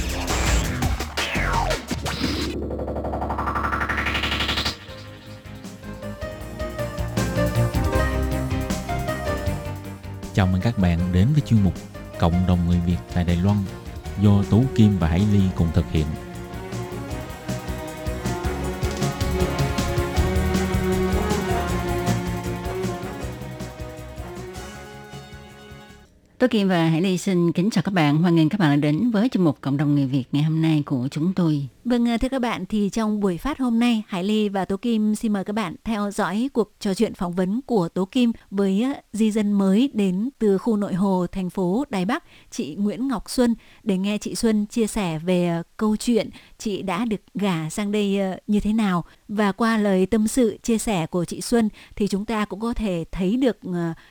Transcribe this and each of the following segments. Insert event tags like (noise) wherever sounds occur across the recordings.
Chào mừng các bạn đến với chuyên mục Cộng đồng người Việt tại Đài Loan do Tú Kim và Hải Ly cùng thực hiện. Tôi Kim và Hải Ly xin kính chào các bạn. Hoan nghênh các bạn đã đến với chương mục Cộng đồng người Việt ngày hôm nay của chúng tôi. Vâng, ờ, thưa các bạn, thì trong buổi phát hôm nay, Hải Ly và Tố Kim xin mời các bạn theo dõi cuộc trò chuyện phỏng vấn của Tố Kim với ờ, di dân mới đến từ khu nội hồ thành phố Đài Bắc, chị Nguyễn Ngọc Xuân, để nghe chị Xuân chia sẻ về ờ, câu chuyện chị đã được gả sang đây như thế nào. Và qua lời tâm sự chia sẻ của chị Xuân thì chúng ta cũng có thể thấy được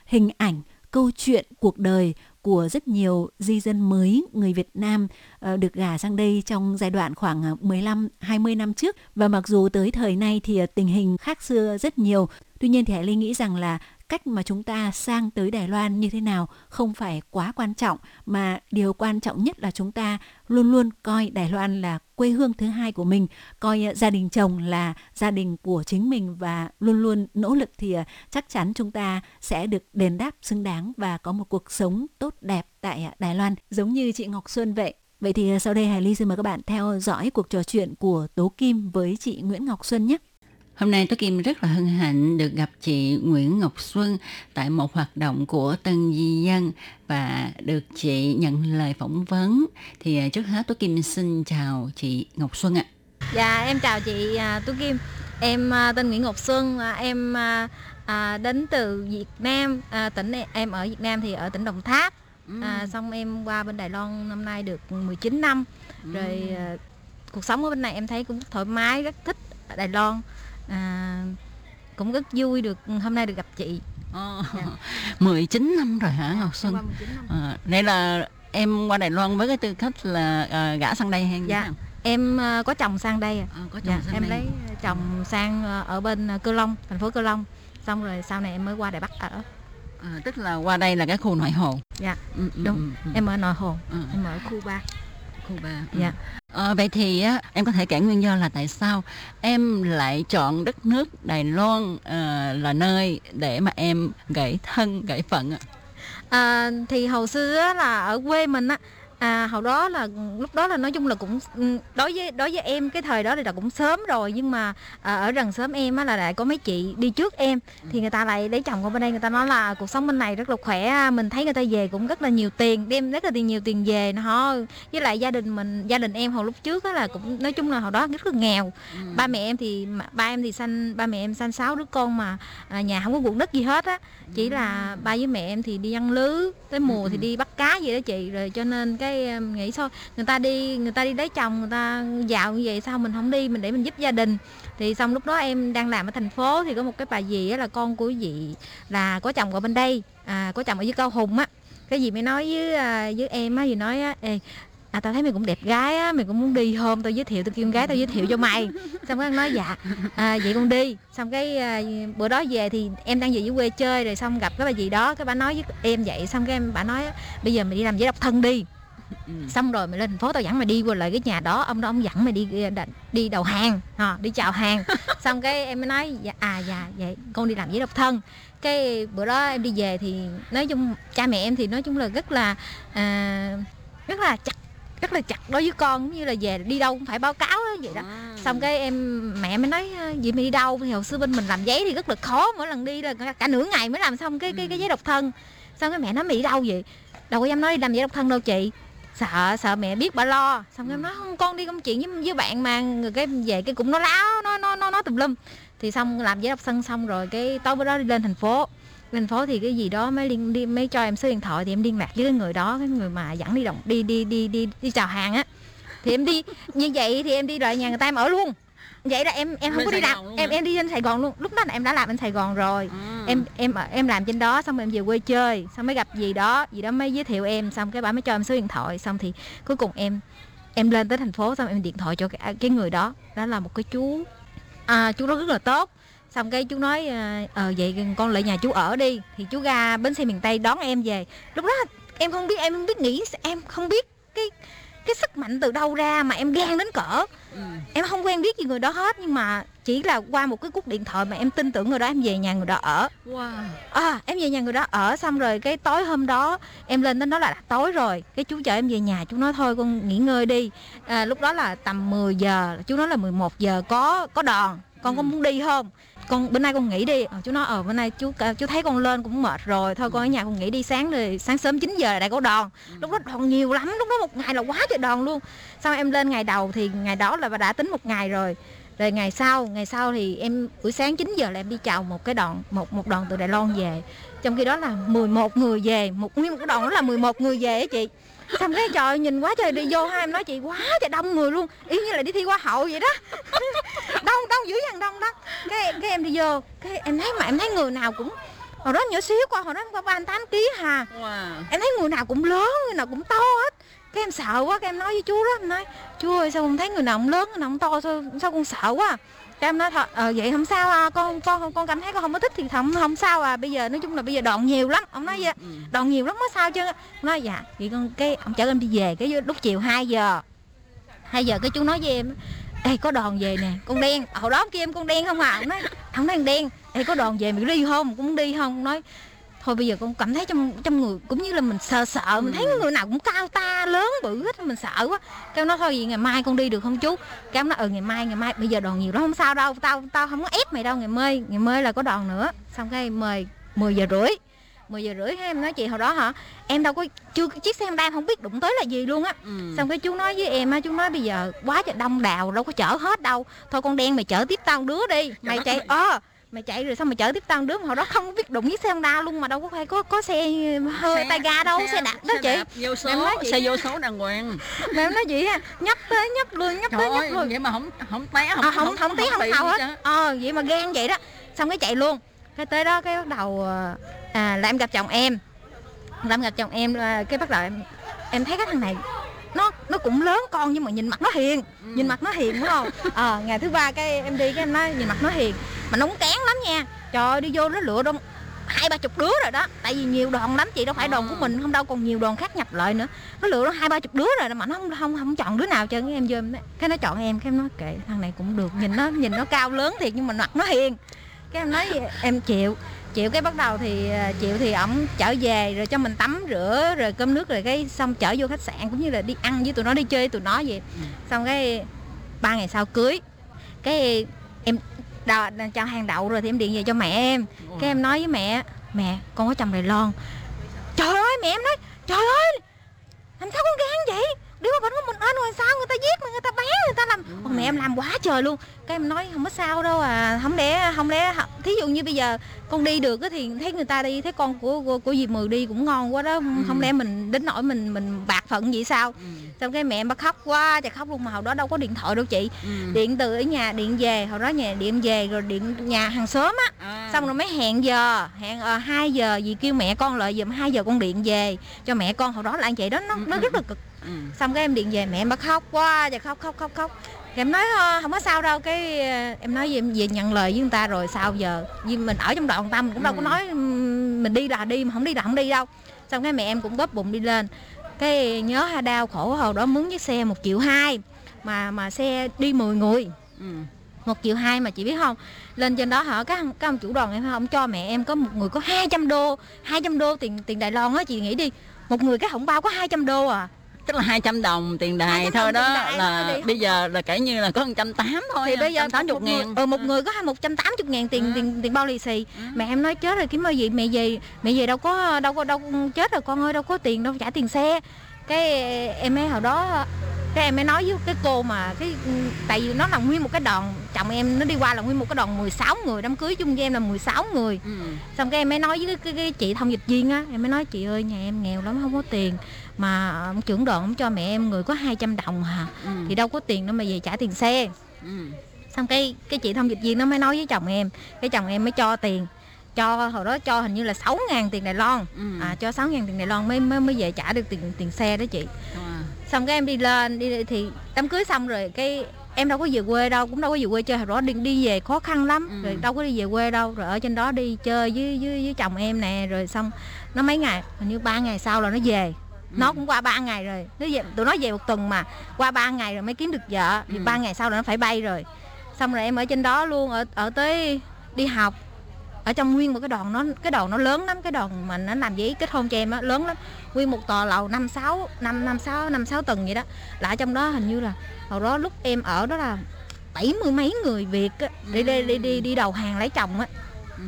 hình ảnh câu chuyện cuộc đời của rất nhiều di dân mới, người Việt Nam ờ, được gả sang đây trong giai đoạn khoảng ờ, 15-20 năm trước. Và mặc dù tới thời nay thì ờ, tình hình khác xưa rất nhiều, tuy nhiên thì Hải Linh nghĩ rằng là cách mà chúng ta sang tới Đài Loan như thế nào không phải quá quan trọng, mà điều quan trọng nhất là chúng ta luôn luôn coi Đài Loan là quê hương thứ hai của mình, coi à, gia đình chồng là gia đình của chính mình và luôn luôn nỗ lực thì à, chắc chắn chúng ta sẽ được đền đáp xứng đáng và có một cuộc sống tốt đẹp tại à, Đài Loan giống như chị Ngọc Xuân vậy. Vậy thì sau đây Hải Ly xin mời các bạn theo dõi cuộc trò chuyện của Tố Kim với chị Nguyễn Ngọc Xuân nhé. Hôm nay tôi Kim rất là hân hạnh được gặp chị Nguyễn Ngọc Xuân tại một hoạt động của Tân Di Dân và được chị nhận lời phỏng vấn. Thì à, trước hết tôi Kim xin chào chị Ngọc Xuân ạ. Dạ em chào chị à, Tú Kim. Em à, tên Nguyễn Ngọc Xuân Em đến từ Việt Nam Tỉnh em- ở Việt Nam thì ở tỉnh Đồng Tháp. À, Xong em qua bên Đài Loan năm nay được 19 năm. Rồi cuộc sống ở bên này em thấy cũng thoải mái Rất thích ở Đài Loan à, Cũng rất vui được hôm nay được gặp chị Ồ, Dạ. (laughs) 19 năm rồi hả Ngọc Xuân? 19 năm. À, đây là em qua Đài Loan với cái tư cách là à, gả sang đây hay Dạ. nào? Em à, có chồng sang đây à. À, có chồng Dạ, sang em đây. lấy chồng sang ở bên Cơ Long, thành phố Cơ Long Xong rồi sau này em mới qua Đài Bắc ở À, tức là qua đây là cái khu nội hồ. Dạ, Ừ, ừ, đúng. ừ, ừ. em ở nội hồ Ừ, em ở khu 3 khu ba. ừ. Dạ. Ờ, vậy thì á, em có thể kể nguyên do là tại sao em lại chọn đất nước Đài Loan ờ, là nơi để mà em gãy thân gãy phận ạ? à, thì hồi xưa á, là ở quê mình á à, hồi đó là lúc đó là nói chung là cũng ừ, đối với đối với em cái thời đó thì là cũng sớm rồi nhưng mà à, ở gần sớm em á là lại có mấy chị đi trước em thì người ta lại lấy chồng qua bên đây người ta nói là cuộc sống bên này rất là khỏe mình thấy người ta về cũng rất là nhiều tiền đem rất là tiền nhiều tiền về nó với lại gia đình mình gia đình em hồi lúc trước á là cũng nói chung là hồi đó rất là nghèo. Ba mẹ em thì ba em thì sanh ba mẹ em sanh sáu đứa con mà à, nhà không có ruộng đất gì hết á. Chỉ là ba với mẹ em thì đi ăn lưới tới mùa thì đi bắt cá vậy đó chị rồi cho nên cái em nghĩ thôi người ta đi người ta đi lấy chồng người ta giàu như vậy sao mình không đi mình để mình giúp gia đình. Thì xong lúc đó em đang làm ở thành phố thì có một cái bà dì á là con của dì là có chồng ở bên đây à, có chồng ở dưới cao hùng á. Cái gì mới nói với à, với em á gì nói á Ê, à tao thấy mày cũng đẹp gái á mày cũng muốn đi hôm tao giới thiệu tao kêu con gái tao giới thiệu cho mày. Xong cái anh nói dạ. À, vậy con đi. Xong cái à, bữa đó về thì em đang về dưới quê chơi rồi xong gặp cái bà gì đó cái bà nói với em vậy. Xong cái em bà nói bây giờ mày đi làm giấy độc thân đi. Ừ. xong rồi mày lên thành phố tao dẫn mày đi qua lại cái nhà đó ông đó ông dẫn mày đi đi đầu hàng ha, đi chào hàng. (laughs) Xong cái em mới nói dạ, à dạ vậy con đi làm giấy độc thân. Cái bữa đó em đi về thì nói chung cha mẹ em thì nói chung là rất là à, rất là chặt rất là chặt đối với con cũng như là về đi đâu cũng phải báo cáo đó, vậy đó. Xong cái em mẹ mới nói "Ờ, vậy mày đi đâu? Thì hồi xưa bên mình làm giấy thì rất là khó mỗi lần đi là cả, cả nửa ngày mới làm xong cái cái cái giấy độc thân. Xong cái mẹ nói mày đi đâu vậy? Đâu có dám nói đi làm giấy độc thân đâu chị sợ sợ mẹ biết bà lo. Xong cái em nói không con đi công chuyện với, với bạn mà. Rồi cái về cái cũng nó láo nó nó nó nó tùm lum. Thì xong làm giấy độc thân xong rồi cái tối bữa đó đi lên thành phố. Lên thành phố thì cái gì đó mới liên đi mới cho em số điện thoại thì em liên lạc với cái người đó cái người mà dẫn đi đồng đi đi đi đi đi chào hàng á. Thì em đi như vậy thì em đi lại nhà người ta em ở luôn vậy là em em không Lên có đi làm. Em hả? em đi lên Sài Gòn luôn. Lúc đó là em đã làm bên Sài Gòn rồi. À. em em em làm trên đó xong rồi em về quê chơi xong mới gặp gì đó. Gì đó mới giới thiệu em xong cái bà mới cho em số điện thoại. Xong thì cuối cùng em em lên tới thành phố xong em điện thoại cho cái, cái người đó. Đó là một cái chú à, chú đó rất là tốt. Xong cái chú nói ờ ờ, vậy con lại nhà chú ở đi. Thì chú ra bến xe miền tây đón em về. Lúc đó em không biết em không biết nghĩ em không biết cái cái sức mạnh từ đâu ra mà em ghen đến cỡ. Ừ. em không quen biết gì người đó hết nhưng mà chỉ là qua một cái cuộc điện thoại mà em tin tưởng người đó em về nhà người đó ở. Wow. à em về nhà người đó ở xong rồi cái tối hôm đó em lên đến đó là tối rồi. Cái chú chở em về nhà chú nói thôi con nghỉ ngơi đi. À, lúc đó là tầm 10 giờ chú nói là 11 giờ có có đòn con có muốn đi không con bữa nay con nghỉ đi. Ờ, chú nói ờ bữa nay chú chú thấy con lên cũng mệt rồi. Thôi con ở nhà con nghỉ đi sáng rồi sáng sớm 9 giờ là đã có đòn. Lúc đó đòn nhiều lắm lúc đó một ngày là quá trời đòn luôn. Xong em lên ngày đầu thì ngày đó là đã tính một ngày rồi. Rồi ngày sau ngày sau thì em buổi sáng 9 giờ là em đi chào một cái đoàn một một đoàn từ Đài Loan về. Trong khi đó là 11 người về một nguyên một cái đoàn đó là 11 người về á chị xong cái trời nhìn quá trời đi vô hai em nói chị quá trời đông người luôn y như là đi thi hoa hậu vậy đó. (laughs) Đông đông dữ dằn đông đó cái cái em đi vô cái em thấy mà em thấy người nào cũng hồi đó nhỏ xíu qua hồi đó em có ba tám ký hà. Wow. em thấy người nào cũng lớn người nào cũng to hết. Cái em sợ quá cái em nói với chú đó em nói chú ơi sao con thấy người nào cũng lớn người nào cũng to sao sao con sợ quá cái em nói thật ờ, vậy không sao à con con con cảm thấy con không có thích thì không không sao à. Bây giờ nói chung là bây giờ đòn nhiều lắm. Ông nói vậy Ừ. đòn nhiều lắm mới sao chứ? Nói dạ vậy con cái ông chở em đi về cái lúc chiều 2 giờ. 2 giờ cái chú nói với em Ê có đòn về nè con đen. Hồi đó kia em con đen không à. Ông nói ông nói con đen Ê có đòn về mày đi không? Muốn đi không? Nói thôi bây giờ con cảm thấy trong trong người cũng như là mình sợ sợ mình thấy người nào cũng cao ta lớn bự hết mình sợ quá. Cái nói thôi vậy ngày mai con đi được không chú? Cái nói ừ ngày mai ngày mai bây giờ đòn nhiều lắm không sao đâu tao tao không có ép mày đâu ngày mai ngày mai là có đòn nữa. Xong cái mời 10 giờ rưỡi 10 giờ rưỡi em nói chị hồi đó hả? Em đâu có chưa chiếc xe em không biết đụng tới là gì luôn á. Ừ. xong cái chú nói với em á chú nói bây giờ quá trời đông đào đâu có chở hết đâu. Thôi con đen mày chở tiếp tao đứa đi. Mày chạy ờ mày chạy rồi xong mày chở tiếp tao đứa mà hồi đó không biết đụng với xe Honda luôn mà đâu có phải có có xe hơi tay ga đâu xe, đạp đó chị. đạp vô số Em nói chị xe vô số đàng hoàng. (laughs) Mà em nói chị ha nhấp tới nhấp lui nhấp trời tới nhấp lui vậy mà không không té không à, không không không bị thầu gì hết. hết ờ vậy mà ghen vậy đó. Xong cái chạy luôn. Cái tới đó cái bắt đầu à, là em gặp chồng em. Là em gặp chồng em là cái bắt đầu em em thấy cái thằng này nó nó cũng lớn con nhưng mà nhìn mặt nó hiền. Nhìn mặt nó hiền đúng không? Ờ ngày thứ ba cái em đi cái em nói nhìn mặt nó hiền mà nó cũng kén lắm nha. Trời ơi đi vô nó lựa đông hai ba chục đứa rồi đó. Tại vì nhiều đoàn lắm chị đâu phải đoàn của mình không đâu còn nhiều đoàn khác nhập lại nữa. Nó lựa nó hai ba chục đứa rồi mà nó không không không chọn đứa nào trơn em vô em cái nó chọn em cái em nói kệ thằng này cũng được. Nhìn nó nhìn nó cao lớn thiệt nhưng mà mặt nó hiền. Cái em nói em chịu. Chịu cái bắt đầu thì à, chịu thì ổng trở về rồi cho mình tắm rửa rồi cơm nước rồi cái xong chở vô khách sạn cũng như là đi ăn với tụi nó đi chơi với tụi nó vậy. Xong cái ba ngày sau cưới. Cái em đò, cho hàng đậu rồi thì em điện về cho mẹ em. Cái em nói với mẹ mẹ con có chồng Đài Loan. Trời ơi mẹ em nói trời ơi làm sao con gan vậy đi qua bệnh của mình anh rồi sao người ta giết mà người ta bán người ta làm Ôi, mẹ em làm quá trời luôn. Cái em nói không có sao đâu à. Không lẽ không lẽ thí dụ như bây giờ con đi được thì thấy người ta đi thấy con của của, của dì mười đi cũng ngon quá đó. Không lẽ mình đến nỗi mình mình bạc phận vậy sao? Xong cái mẹ em bắt khóc quá trời khóc luôn mà hồi đó đâu có điện thoại đâu chị. Điện từ ở nhà điện về. Hồi đó nhà điện về rồi điện nhà hàng xóm á. À. xong rồi mới hẹn giờ. Hẹn uh, 2 giờ gì kêu mẹ con lại giùm 2 giờ con điện về cho mẹ con. Hồi đó là anh chị đó nó nó rất là cực Ừ. xong cái em điện về mẹ em bắt khóc quá trời khóc khóc khóc khóc. Thì em nói "Ờ, không có sao đâu cái ờ, em nói về, về nhận lời với người ta rồi sao giờ? Vì mình ở trong đoàn tâm cũng đâu có nói mình đi là đi mà không đi là không đi đâu. Xong cái mẹ em cũng góp bụng đi lên. Cái nhớ ha đau khổ hồi đó mướn chiếc xe một triệu hai mà mà xe đi 10 người. Ừ. một triệu hai mà chị biết không? Lên trên đó hả các ông- các ông chủ đoàn em không cho mẹ em có một người có 200 đô 200 đô tiền tiền Đài Loan á chị nghĩ đi. Một người cái hỏng bao có 200 đô à tức là 200 đồng tiền đài 200 thôi đó đài là đi. bây giờ là kể như là có 180 thôi thì bây giờ 180 một người, ngàn ờ, một người có hai 180 ngàn tiền Ừ. tiền tiền bao lì xì mẹ em nói chết rồi kiếm ơi gì mẹ về mẹ về đâu có đâu có đâu chết rồi con ơi đâu có tiền đâu trả tiền xe cái em ấy hồi đó cái em mới nói với cái cô mà cái tại vì nó là nguyên một cái đoàn chồng em nó đi qua là nguyên một cái đoàn 16 người đám cưới chung với em là 16 người Ừ. xong cái em mới nói với cái, cái, cái chị thông dịch viên á em mới nói chị ơi nhà em nghèo lắm không có tiền mà ông trưởng đoàn ông cho mẹ em người có 200 đồng hả Ừ. thì đâu có tiền đâu mà về trả tiền xe Ừ. xong cái cái chị thông dịch viên nó mới nói với chồng em cái chồng em mới cho tiền cho hồi đó cho hình như là 6 ngàn tiền Đài Loan Ừ. à cho 6 ngàn tiền Đài Loan mới mới mới về trả được tiền tiền xe đó chị Wow. Xong cái em đi lên đi thì đám cưới xong rồi cái em đâu có về quê đâu cũng đâu có về quê chơi. Đó đi đi về khó khăn lắm Ừ. rồi đâu có đi về quê đâu. Rồi ở trên đó đi chơi với với với chồng em nè rồi xong nó mấy ngày hình như ba ngày sau là nó về. Nó cũng qua ba ngày rồi. Nó về tụi nó về một tuần mà qua ba ngày rồi mới kiếm được vợ. Thì Ừ. ba ngày sau là nó phải bay rồi. Xong rồi em ở trên đó luôn ở ở tới đi học ở trong nguyên một cái đoàn nó cái đoàn nó lớn lắm cái đoàn mà nó làm giấy kết hôn cho em á lớn lắm nguyên một tòa lầu năm sáu năm năm sáu năm sáu tầng vậy đó là ở trong đó hình như là hồi đó lúc em ở đó là bảy mươi mấy người việt á, đi đi đi đi đi đầu hàng lấy chồng á Ừ.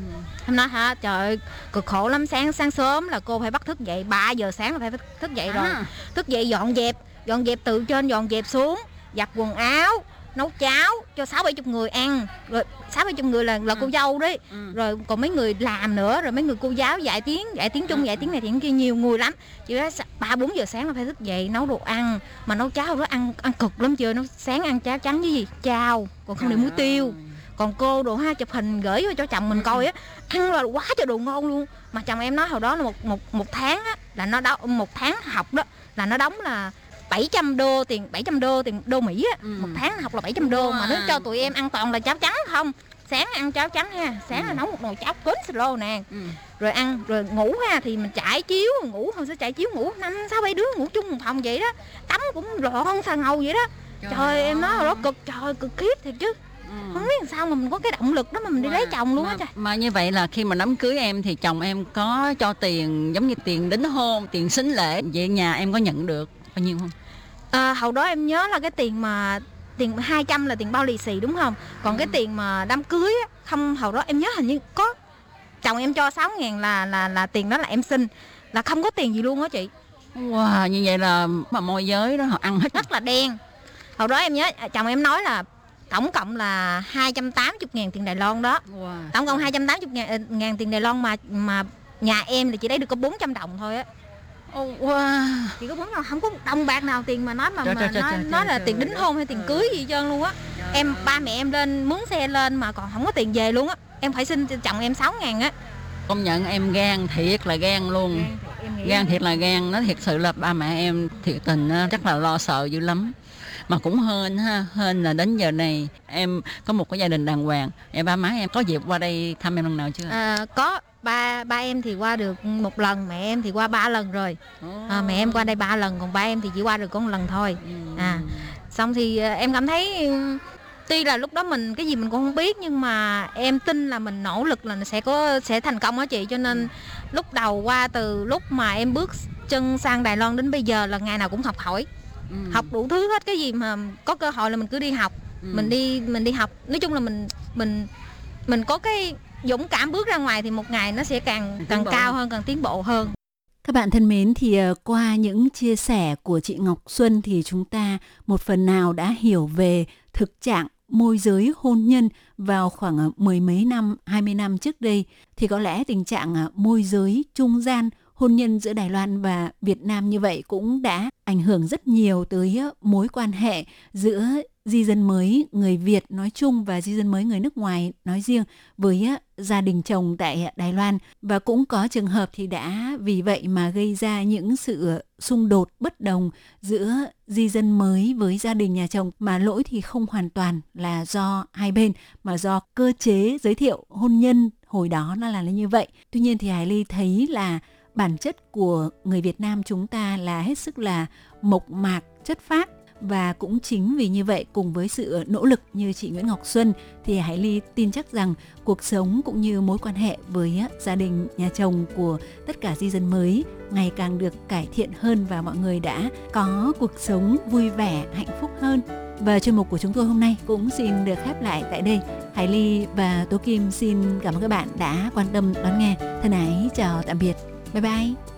em nói hả trời ơi, cực khổ lắm sáng sáng sớm là cô phải bắt thức dậy 3 giờ sáng là phải thức dậy rồi À. thức dậy dọn dẹp dọn dẹp từ trên dọn dẹp xuống giặt quần áo nấu cháo cho sáu bảy chục người ăn. Rồi sáu bảy chục người là là cô dâu đấy. Ừ. rồi còn mấy người làm nữa rồi mấy người cô giáo dạy tiếng dạy tiếng trung dạy tiếng này tiếng kia nhiều người lắm. Chị nói ba bốn giờ sáng là phải thức dậy nấu đồ ăn. Mà nấu cháo đó ăn ăn cực lắm chưa? Nó sáng ăn cháo trắng với gì? Chao còn không để muối tiêu. còn cô đồ ha chụp hình gửi cho chồng mình coi á. Ăn là quá trời đồ ngon luôn. Mà chồng em nói hồi đó là một một một tháng á là nó đóng một tháng học đó là nó đóng là 700 đô tiền 700 đô tiền đô Mỹ á. Ừ. một tháng học là 700 đô mà nó cho tụi em ăn toàn là cháo trắng không? Sáng ăn cháo trắng ha sáng là nấu một nồi cháo kín xì nè. Ừ. rồi ăn rồi ngủ ha thì mình trải chiếu ngủ không sẽ trải chiếu ngủ năm sáu bảy đứa ngủ chung một phòng vậy đó. Tắm cũng lọn xà ngầu vậy đó. Trời, em nói hồi đó cực trời cực khiếp thiệt chứ. Ừ. không biết làm sao mà mình có cái động lực đó mà mình đi lấy chồng luôn á mà, trời. mà như vậy là khi mà đám cưới em thì chồng em có cho tiền giống như tiền đính hôn tiền xính lễ vậy nhà em có nhận được bao nhiêu không à, hồi đó em nhớ là cái tiền mà tiền 200 là tiền bao lì xì đúng không? Còn cái tiền mà đám cưới á không hồi đó em nhớ hình như có chồng em cho 6 ngàn là là là tiền đó là em xin là không có tiền gì luôn á chị. Wow như vậy là mà môi giới đó họ ăn hết rất là đen. Hồi đó em nhớ à, chồng em nói là tổng cộng là 280 ngàn tiền Đài Loan đó. Wow. tổng cộng 280 ngàn, ờ, ngàn tiền Đài Loan mà mà nhà em thì chỉ lấy được có 400 đồng thôi á Oh, wow. chỉ có 400 đồng không có đồng bạc nào tiền mà nói mà, Trời, mà trời, nói, trời, nói là tiền đính hôn hay tiền cưới gì trơn luôn á. Em ba mẹ em lên mướn xe lên mà còn không có tiền về luôn á. Em phải xin chồng em 6 ngàn á. Công nhận em gan thiệt là gan luôn. Nghĩ gan thiệt là gan nó thiệt sự là ba mẹ em thiệt tình á, chắc là lo sợ dữ lắm. Mà cũng hên ha hên là đến giờ này em có một cái gia đình đàng hoàng. Em ba má em có dịp qua đây thăm em lần nào chưa? À, có ba ba em thì qua được một lần mẹ em thì qua ba lần rồi. À, mẹ em qua đây ba lần còn ba em thì chỉ qua được có một lần thôi. À xong thì à, em cảm thấy ừ, tuy là lúc đó mình cái gì mình cũng không biết nhưng mà em tin là mình nỗ lực là sẽ có sẽ thành công á chị. Cho nên lúc đầu qua từ lúc mà em bước chân sang Đài Loan đến bây giờ là ngày nào cũng học hỏi. Ừ. học đủ thứ hết cái gì mà có cơ hội là mình cứ đi học. Ừ. mình đi mình đi học. Nói chung là mình mình mình có cái dũng cảm bước ra ngoài thì một ngày nó sẽ càng càng cao hơn càng tiến bộ hơn. Các bạn thân mến thì ờ, qua những chia sẻ của chị Ngọc Xuân thì chúng ta một phần nào đã hiểu về thực trạng môi giới hôn nhân vào khoảng ờ, mười mấy năm, 20 năm trước đây. Thì có lẽ tình trạng ờ, môi giới trung gian hôn nhân giữa Đài Loan và Việt Nam như vậy cũng đã ảnh hưởng rất nhiều tới mối quan hệ giữa di dân mới người Việt nói chung và di dân mới người nước ngoài nói riêng với gia đình chồng tại Đài Loan. Và cũng có trường hợp thì đã vì vậy mà gây ra những sự xung đột bất đồng giữa di dân mới với gia đình nhà chồng. Mà lỗi thì không hoàn toàn là do hai bên mà do cơ chế giới thiệu hôn nhân hồi đó nó là như vậy. Tuy nhiên thì Hải Ly thấy là bản chất của người Việt Nam chúng ta là hết sức là mộc mạc, chất phác và cũng chính vì như vậy cùng với sự nỗ lực như chị Nguyễn Ngọc Xuân thì Hải Ly tin chắc rằng cuộc sống cũng như mối quan hệ với gia đình nhà chồng của tất cả di dân mới ngày càng được cải thiện hơn và mọi người đã có cuộc sống vui vẻ, hạnh phúc hơn. Và chuyên mục của chúng tôi hôm nay cũng xin được khép lại tại đây. Hải Ly và Tố Kim xin cảm ơn các bạn đã quan tâm đón nghe. Thân ái chào tạm biệt. Bye bye.